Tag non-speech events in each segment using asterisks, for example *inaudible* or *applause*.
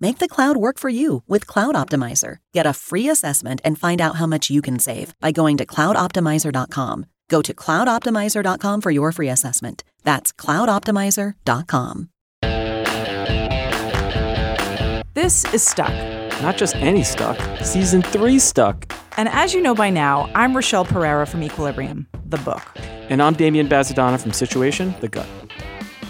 Make the cloud work for you with Cloud Optimizer. Get a free assessment and find out how much you can save by going to cloudoptimizer.com. Go to cloudoptimizer.com for your free assessment. That's cloudoptimizer.com. This is Stuck. Not just any Stuck, season three Stuck. And as you know by now, I'm Rachelle Pereira from Equilibrium, the book. And I'm Damian Bazadona from Situation, the gut.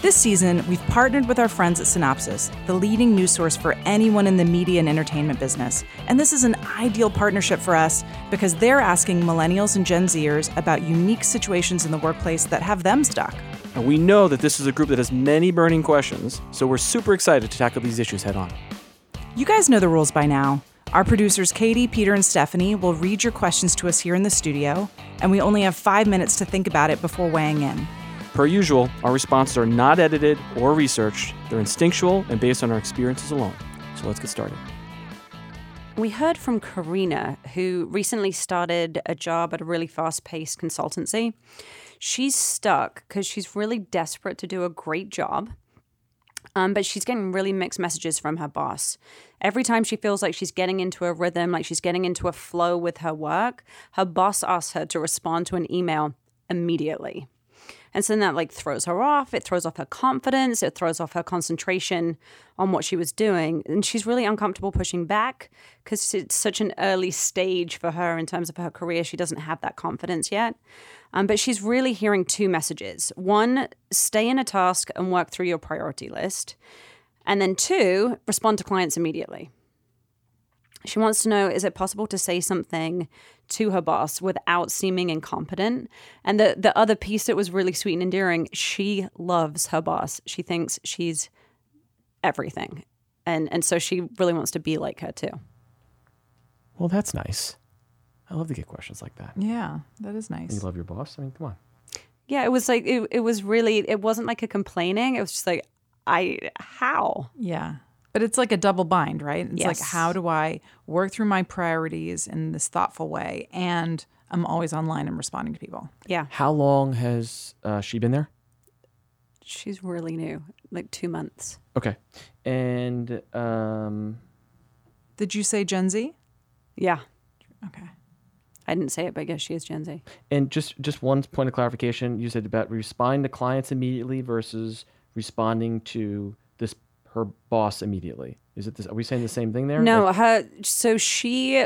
This season, we've partnered with our friends at Cynopsis, the leading news source for anyone in the media and entertainment business. And this is an ideal partnership for us because they're asking millennials and Gen Zers about unique situations in the workplace that have them stuck. And we know that this is a group that has many burning questions, so we're super excited to tackle these issues head on. You guys know the rules by now. Our producers, Katie, Peter, and Stephanie, will read your questions to us here in the studio, and we only have five minutes to think about it before weighing in. Per usual, our responses are not edited or researched, they're instinctual and based on our experiences alone. So let's get started. We heard from Carina, who recently started a job at a really fast paced consultancy. She's stuck because she's really desperate to do a great job. Um, but she's getting really mixed messages from her boss. Every time she feels like she's getting into a rhythm, like she's getting into a flow with her work, her boss asks her to respond to an email immediately. And so then that like throws her off. It throws off her confidence. It throws off her concentration on what she was doing. And she's really uncomfortable pushing back because it's such an early stage for her in terms of her career. She doesn't have that confidence yet. Um, but she's really hearing two messages one, stay in a task and work through your priority list. And then two, respond to clients immediately. She wants to know is it possible to say something to her boss without seeming incompetent? And the, the other piece that was really sweet and endearing, she loves her boss. She thinks she's everything. And, and so she really wants to be like her too. Well, that's nice. I love to get questions like that. Yeah, that is nice. You love your boss? I mean, come on. Yeah, it was like, it, it was really, it wasn't like a complaining. It was just like, I, how? Yeah. But it's like a double bind, right? It's like, how do I work through my priorities in this thoughtful way? And I'm always online and responding to people. Yeah, How long has uh, she been there? she's really new, like two months. Okay. And um, Did you say Gen Z? Yeah, Okay. I didn't say it, but I guess she is Gen Z. and just just one point of clarification. You said about responding to clients immediately versus responding to this her boss immediately. Is it this? Are we saying the same thing there? No, Like- her. So she,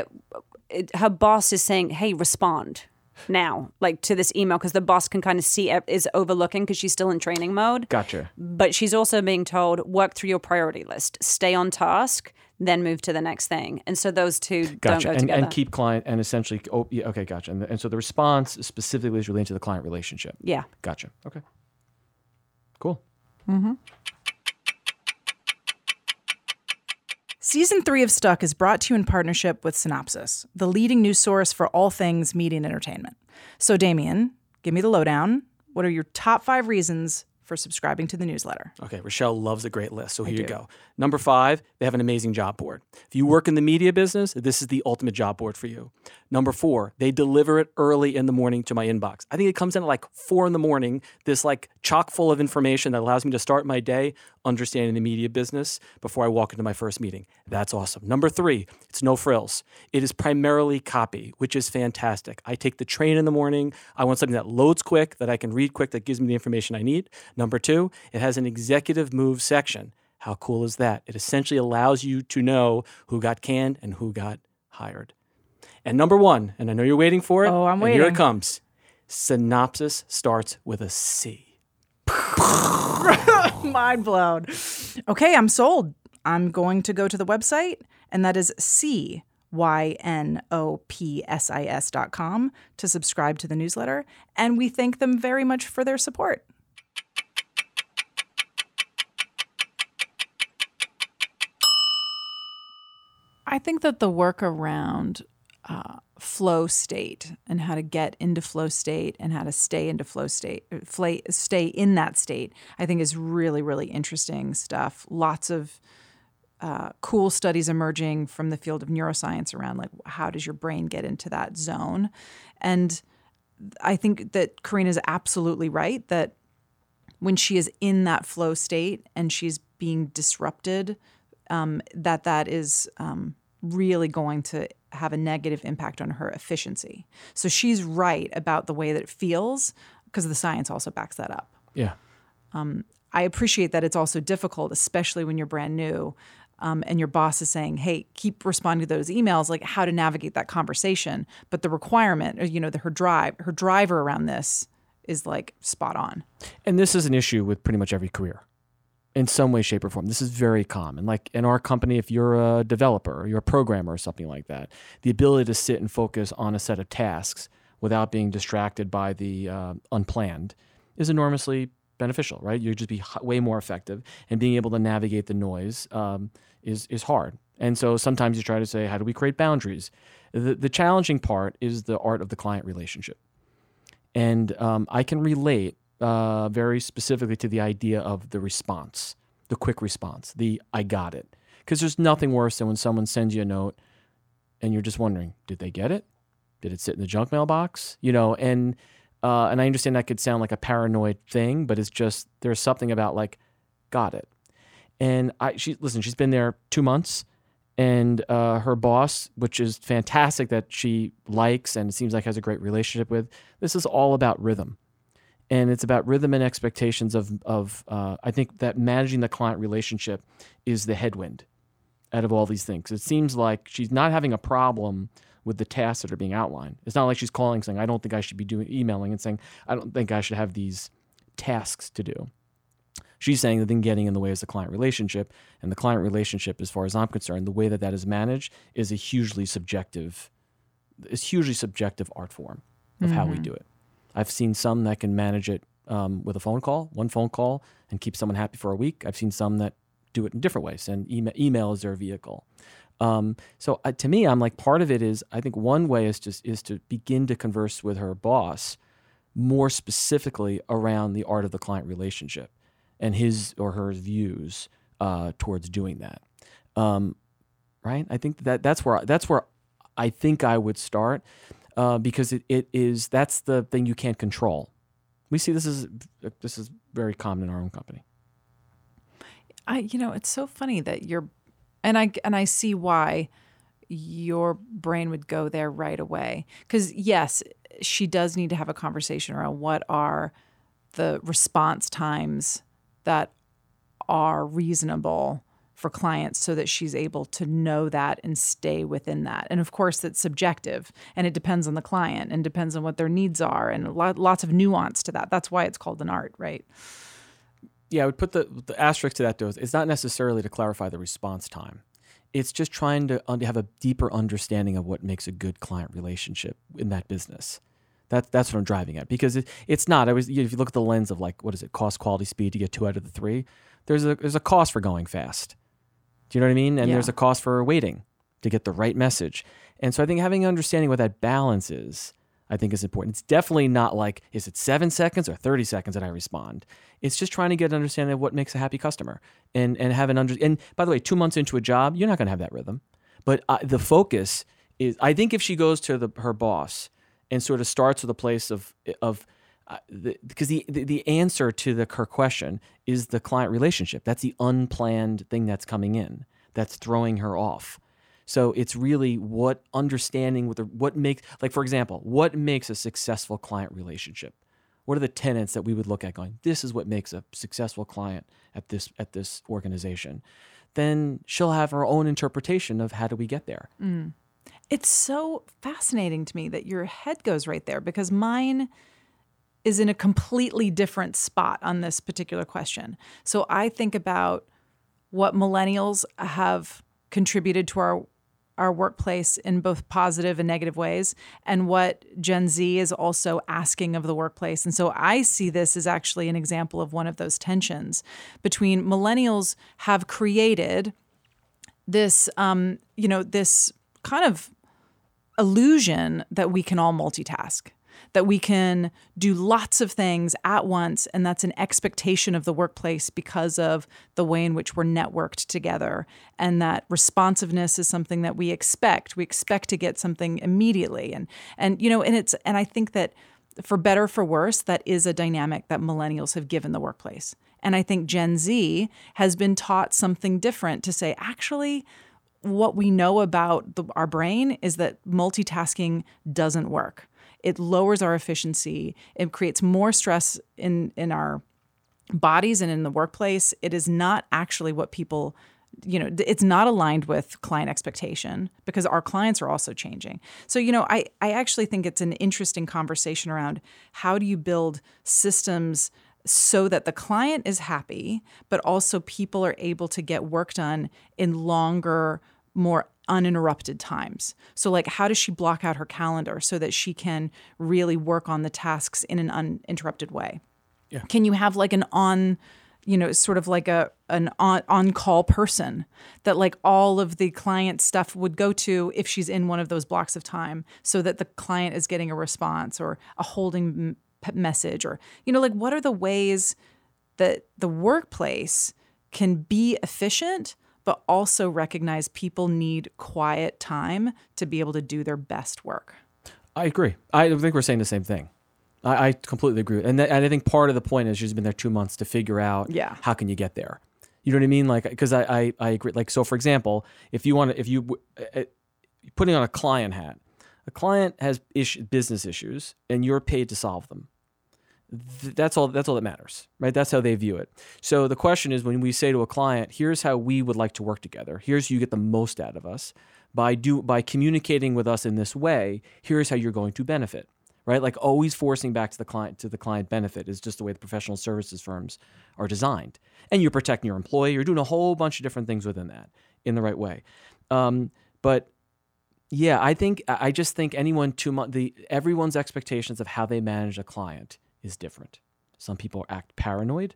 it- her boss is saying, "Hey, respond now, like to this email," because the boss can kind of see ev- is overlooking because she's still in training mode. Gotcha. But she's also being told, work through your priority list, stay on task, then move to the next thing. And so those two don't go And, together. and keep client and essentially. Oh, yeah. Okay. Gotcha. And, and so the response specifically is related to the client relationship. yeah. Gotcha. Okay. Cool. Mm-hmm. Season three of Stuck is brought to you in partnership with Cynopsis, the leading news source for all things media and entertainment. So, Damian, give me the lowdown. What are your top five reasons for subscribing to the newsletter? Okay, Rachelle loves a great list, so here you go. Number five, they have an amazing job board. If you work in the media business, this is the ultimate job board for you. Number four, they deliver it early in the morning to my inbox. I think it comes in at like four in the morning, this like chock full of information that allows me to start my day understanding the media business before I walk into my first meeting. That's awesome. Number three, it's no frills. It is primarily copy, which is fantastic. I take the train in the morning. I want something that loads quick, that I can read quick, that gives me the information I need. Number two, it has an executive move section. How cool is that? It essentially allows you to know who got canned and who got hired. And number one, and I know you're waiting for it. Oh, I'm and Here it comes. Cynopsis starts with a C. *laughs* Mind blown. Okay, I'm sold. I'm going to go to the website, and that is C Y N O P S I S dot com to subscribe to the newsletter. And we thank them very much for their support. I think that the work around uh, flow state and how to get into flow state and how to stay into flow state, stay in that state, I think is really, really interesting stuff. Lots of uh, cool studies emerging from the field of neuroscience around like how does your brain get into that zone, and I think that Carina is absolutely right that when she is in that flow state and she's being disrupted, um, that that is um, really going to have a negative impact on her efficiency. So she's right about the way that it feels because the science also backs that up. Yeah. Um, I appreciate that it's also difficult, especially when you're brand new. Um, and your boss is saying, "Hey, keep responding to those emails." Like how to navigate that conversation, but the requirement, or, you know, the, her drive, her driver around this is like spot on. And this is an issue with pretty much every career in some way, shape, or form. This is very common. Like in our company, if you're a developer or you're a programmer or something like that, the ability to sit and focus on a set of tasks without being distracted by the uh, unplanned is enormously beneficial, right? You'd just be way more effective, and being able to navigate the noise um, is is hard. And so sometimes you try to say, how do we create boundaries? The, the challenging part is the art of the client relationship. And um, I can relate uh, very specifically to the idea of the response, the quick response, the I got it. Because there's nothing worse than when someone sends you a note and you're just wondering, did they get it? Did it sit in the junk mailbox? You know, and uh, and I understand that could sound like a paranoid thing, but it's just there's something about like, got it. And I she listen, she's been there two months, and uh, her boss, which is fantastic that she likes and seems like has a great relationship with. This is all about rhythm and it's about rhythm and expectations of of uh, I think that managing the client relationship is the headwind out of all these things. It seems like she's not having a problem with the tasks that are being outlined. It's not like she's calling saying I don't think I should be doing emailing and saying I don't think I should have these tasks to do. She's saying the thing getting in the way is the client relationship, and the client relationship, as far as I'm concerned, the way that that is managed is a hugely subjective, is hugely subjective art form of mm-hmm. how we mm-hmm. do it. I've seen some that can manage it um, with a phone call, one phone call, and keep someone happy for a week. I've seen some that do it in different ways, and email, email is their vehicle. Um, so uh, to me, I'm like part of it is I think one way is just is to begin to converse with her boss more specifically around the art of the client relationship and his or her views uh, towards doing that. Um, right? I think that that's where that's where I think I would start uh, because it, it is that's the thing you can't control. We see this is this is very common in our own company. I you know it's so funny that you're, and I and I see why your brain would go there right away because yes she does need to have a conversation around what are the response times that are reasonable for clients so that she's able to know that and stay within that. And of course, it's subjective and it depends on the client and depends on what their needs are and lots of nuance to that. That's why it's called an art, right? Yeah, I would put the, the asterisk to that though. It's not necessarily to clarify the response time. It's just trying to have a deeper understanding of what makes a good client relationship in that business. That's that's what I'm driving at because it, it's not. I was if you look at the lens of like what is it cost, quality, speed to get two out of the three. There's a there's a cost for going fast do you know what I mean? And yeah. there's a cost for waiting to get the right message. And so I think having an understanding what that balance is, I think is important. It's definitely not like, is it seven seconds or 30 seconds that I respond? It's just trying to get an understanding of what makes a happy customer and, and have an under, and by the way, two months into a job, you're not going to have that rhythm. But uh, the focus is, I think if she goes to the, her boss and sort of starts with a place of, of, uh, because the, the, the answer to the her question is the client relationship. That's the unplanned thing that's coming in that's throwing her off. So it's really what understanding what the, what makes like for example, what makes a successful client relationship? What are the tenets that we would look at going, this is what makes a successful client at this at this organization. Then she'll have her own interpretation of how do we get there. Mm. It's so fascinating to me that your head goes right there because mine is in a completely different spot on this particular question. So I think about what millennials have contributed to our our workplace in both positive and negative ways and what Gen Z is also asking of the workplace. And so I see this as actually an example of one of those tensions between millennials have created this um, you know this kind of illusion that we can all multitask that we can do lots of things at once. And that's an expectation of the workplace because of the way in which we're networked together. And that responsiveness is something that we expect. We expect to get something immediately. And, and you know, and it's, and I think that for better for worse, that is a dynamic that millennials have given the workplace. And I think Gen Z has been taught something different to say, actually, what we know about the, our brain is that multitasking doesn't work it lowers our efficiency. It creates more stress in in our bodies and in the workplace. It is not actually what people you know it's not aligned with client expectation because our clients are also changing so you know i i actually think it's an interesting conversation around how do you build systems so that the client is happy but also people are able to get work done in longer more uninterrupted times. So, like, how does she block out her calendar so that she can really work on the tasks in an uninterrupted way? Yeah. Can you have like an on, you know, sort of like a an on on call person that like all of the client stuff would go to if she's in one of those blocks of time, so that the client is getting a response or a holding message or you know, like what are the ways that the workplace can be efficient but also recognize people need quiet time to be able to do their best work. I agree. I think we're saying the same thing. I, I completely agree. And, and I think part of the point is she's been there two months to figure out yeah. how can you get there. You know what I mean? Like, because I, I, I agree. Like, so for example, if you want to, if you, uh, uh, putting on a client hat, a client has issue, business issues and you're paid to solve them that's all that's all that matters right? That's how they view it. So the question is when we say to a client here's how we would like to work together. Here's you get the most out of us. By do by communicating with us in this way here's how you're going to benefit right? Like always forcing back to the client to the client benefit is just the way the professional services firms are designed. And you're protecting your employee. You're doing a whole bunch of different things within that in the right way. Um, but yeah i think i just think anyone too much the everyone's expectations of how they manage a client is different. Some people act paranoid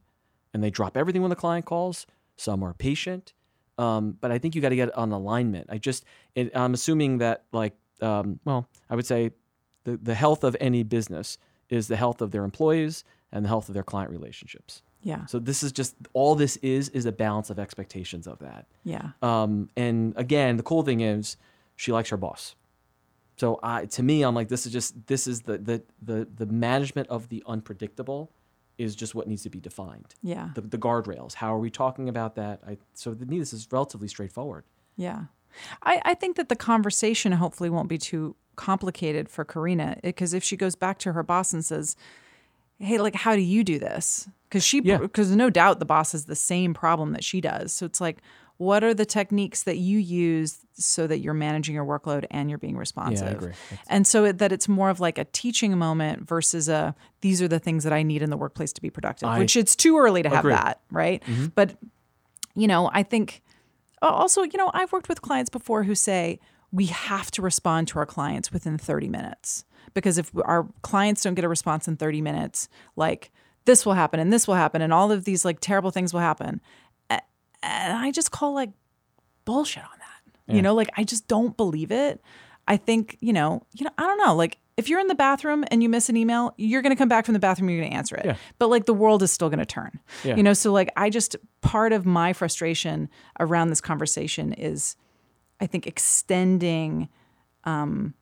and they drop everything when the client calls. Some are patient. Um, but I think you got to get on alignment. I just, it, I'm assuming that, like, um, well, I would say the, the health of any business is the health of their employees and the health of their client relationships. Yeah. So this is just all this is is a balance of expectations of that. Yeah. Um, and again, the cool thing is she likes her boss. So I, to me, I'm like, this is just this is the the the the management of the unpredictable is just what needs to be defined. Yeah. The, the guardrails. How are we talking about that? I, so to me, this is relatively straightforward. Yeah. I, I think that the conversation hopefully won't be too complicated for Carina eh, because if she goes back to her boss and says, "Hey, like, how do you do this?" Because she, because yeah. no doubt the boss has the same problem that she does. So it's like, what are the techniques that you use so that you're managing your workload and you're being responsive? Yeah, I agree. And so it, that it's more of like a teaching moment versus a these are the things that I need in the workplace to be productive, I which it's too early to agree. have that, right? Mm-hmm. But you know, I think also, you know, I've worked with clients before who say we have to respond to our clients within 30 minutes because if our clients don't get a response in 30 minutes, like this will happen and this will happen and all of these like terrible things will happen and I just call like bullshit on that. Yeah. You know, like I just don't believe it. I think, you know, you know, I don't know, like if you're in the bathroom and you miss an email, you're going to come back from the bathroom, you're going to answer it. Yeah. But like the world is still going to turn. Yeah. You know, so like I just part of my frustration around this conversation is I think extending um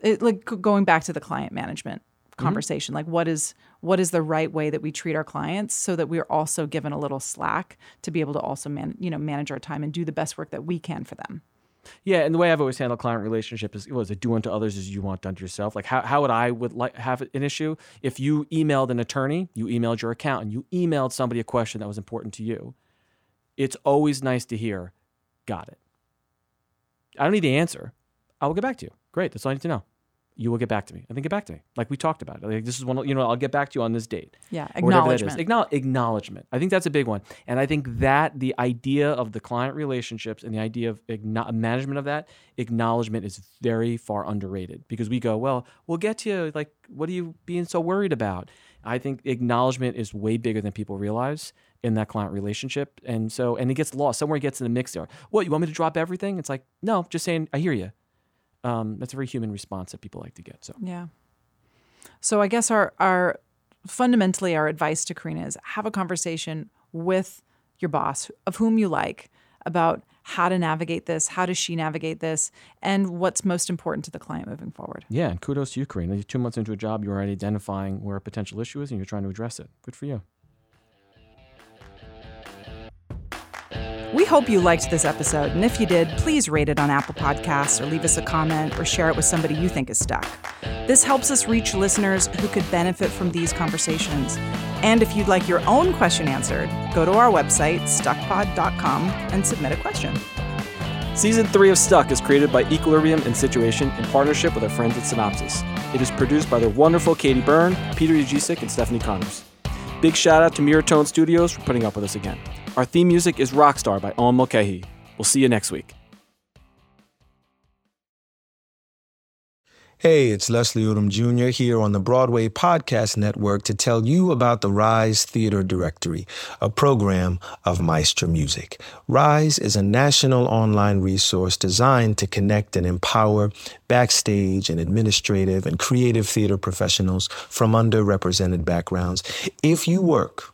it, like going back to the client management Mm-hmm. conversation mm-hmm. like what is what is the right way that we treat our clients so that we're also given a little slack to be able to also man, you know manage our time and do the best work that we can for them yeah, and the way I've always handled client relationship is was it do unto others as you want done to yourself. Like how, how would I would like have an issue if you emailed an attorney, you emailed your accountant, you emailed somebody a question that was important to you. It's always nice to hear, got it. I don't need the answer. I will get back to you. Great, that's all I need to know you will get back to me. And then get back to me. Like we talked about. it. Like this is one, you know, I'll get back to you on this date. Yeah, Or whatever that is. acknowledgement. Acknowl- acknowledgement. I think that's a big one. And I think that the idea of the client relationships and the idea of acknow- management of that, acknowledgement is very far underrated because we go, well, we'll get to you. Like, what are you being so worried about? I think acknowledgement is way bigger than people realize in that client relationship. And so, and it gets lost. Somewhere it gets in the mix there. What, you want me to drop everything? It's like, no, just saying, I hear you. Um, that's a very human response that people like to get. So, Yeah. So I guess our our fundamentally our advice to Carina is have a conversation with your boss of whom you like about how to navigate this, how does she navigate this, and what's most important to the client moving forward. yeah, and kudos to you, Carina. You're two months into a job, you're already identifying where a potential issue is and you're trying to address it. Good for you. We hope you liked this episode, and if you did, please rate it on Apple Podcasts or leave us a comment or share it with somebody you think is stuck. This helps us reach listeners who could benefit from these conversations. And if you'd like your own question answered, go to our website, stuckpod.com, and submit a question. Season 3 of Stuck is created by Equilibrium and Situation in partnership with our friends at Cynopsis. It is produced by the wonderful Katie Byrne, Peter Ujicic, and Stephanie Connors. Big shout out to Miratone Studios for putting up with us again. Our theme music is Rockstar by Owen Mulcahy. We'll see you next week. Hey, it's Leslie Odom Jr. here on the Broadway Podcast Network to tell you about the Rise Theater Directory, a program of Maestra Music. Rise is a national online resource designed to connect and empower backstage and administrative and creative theater professionals from underrepresented backgrounds. If you work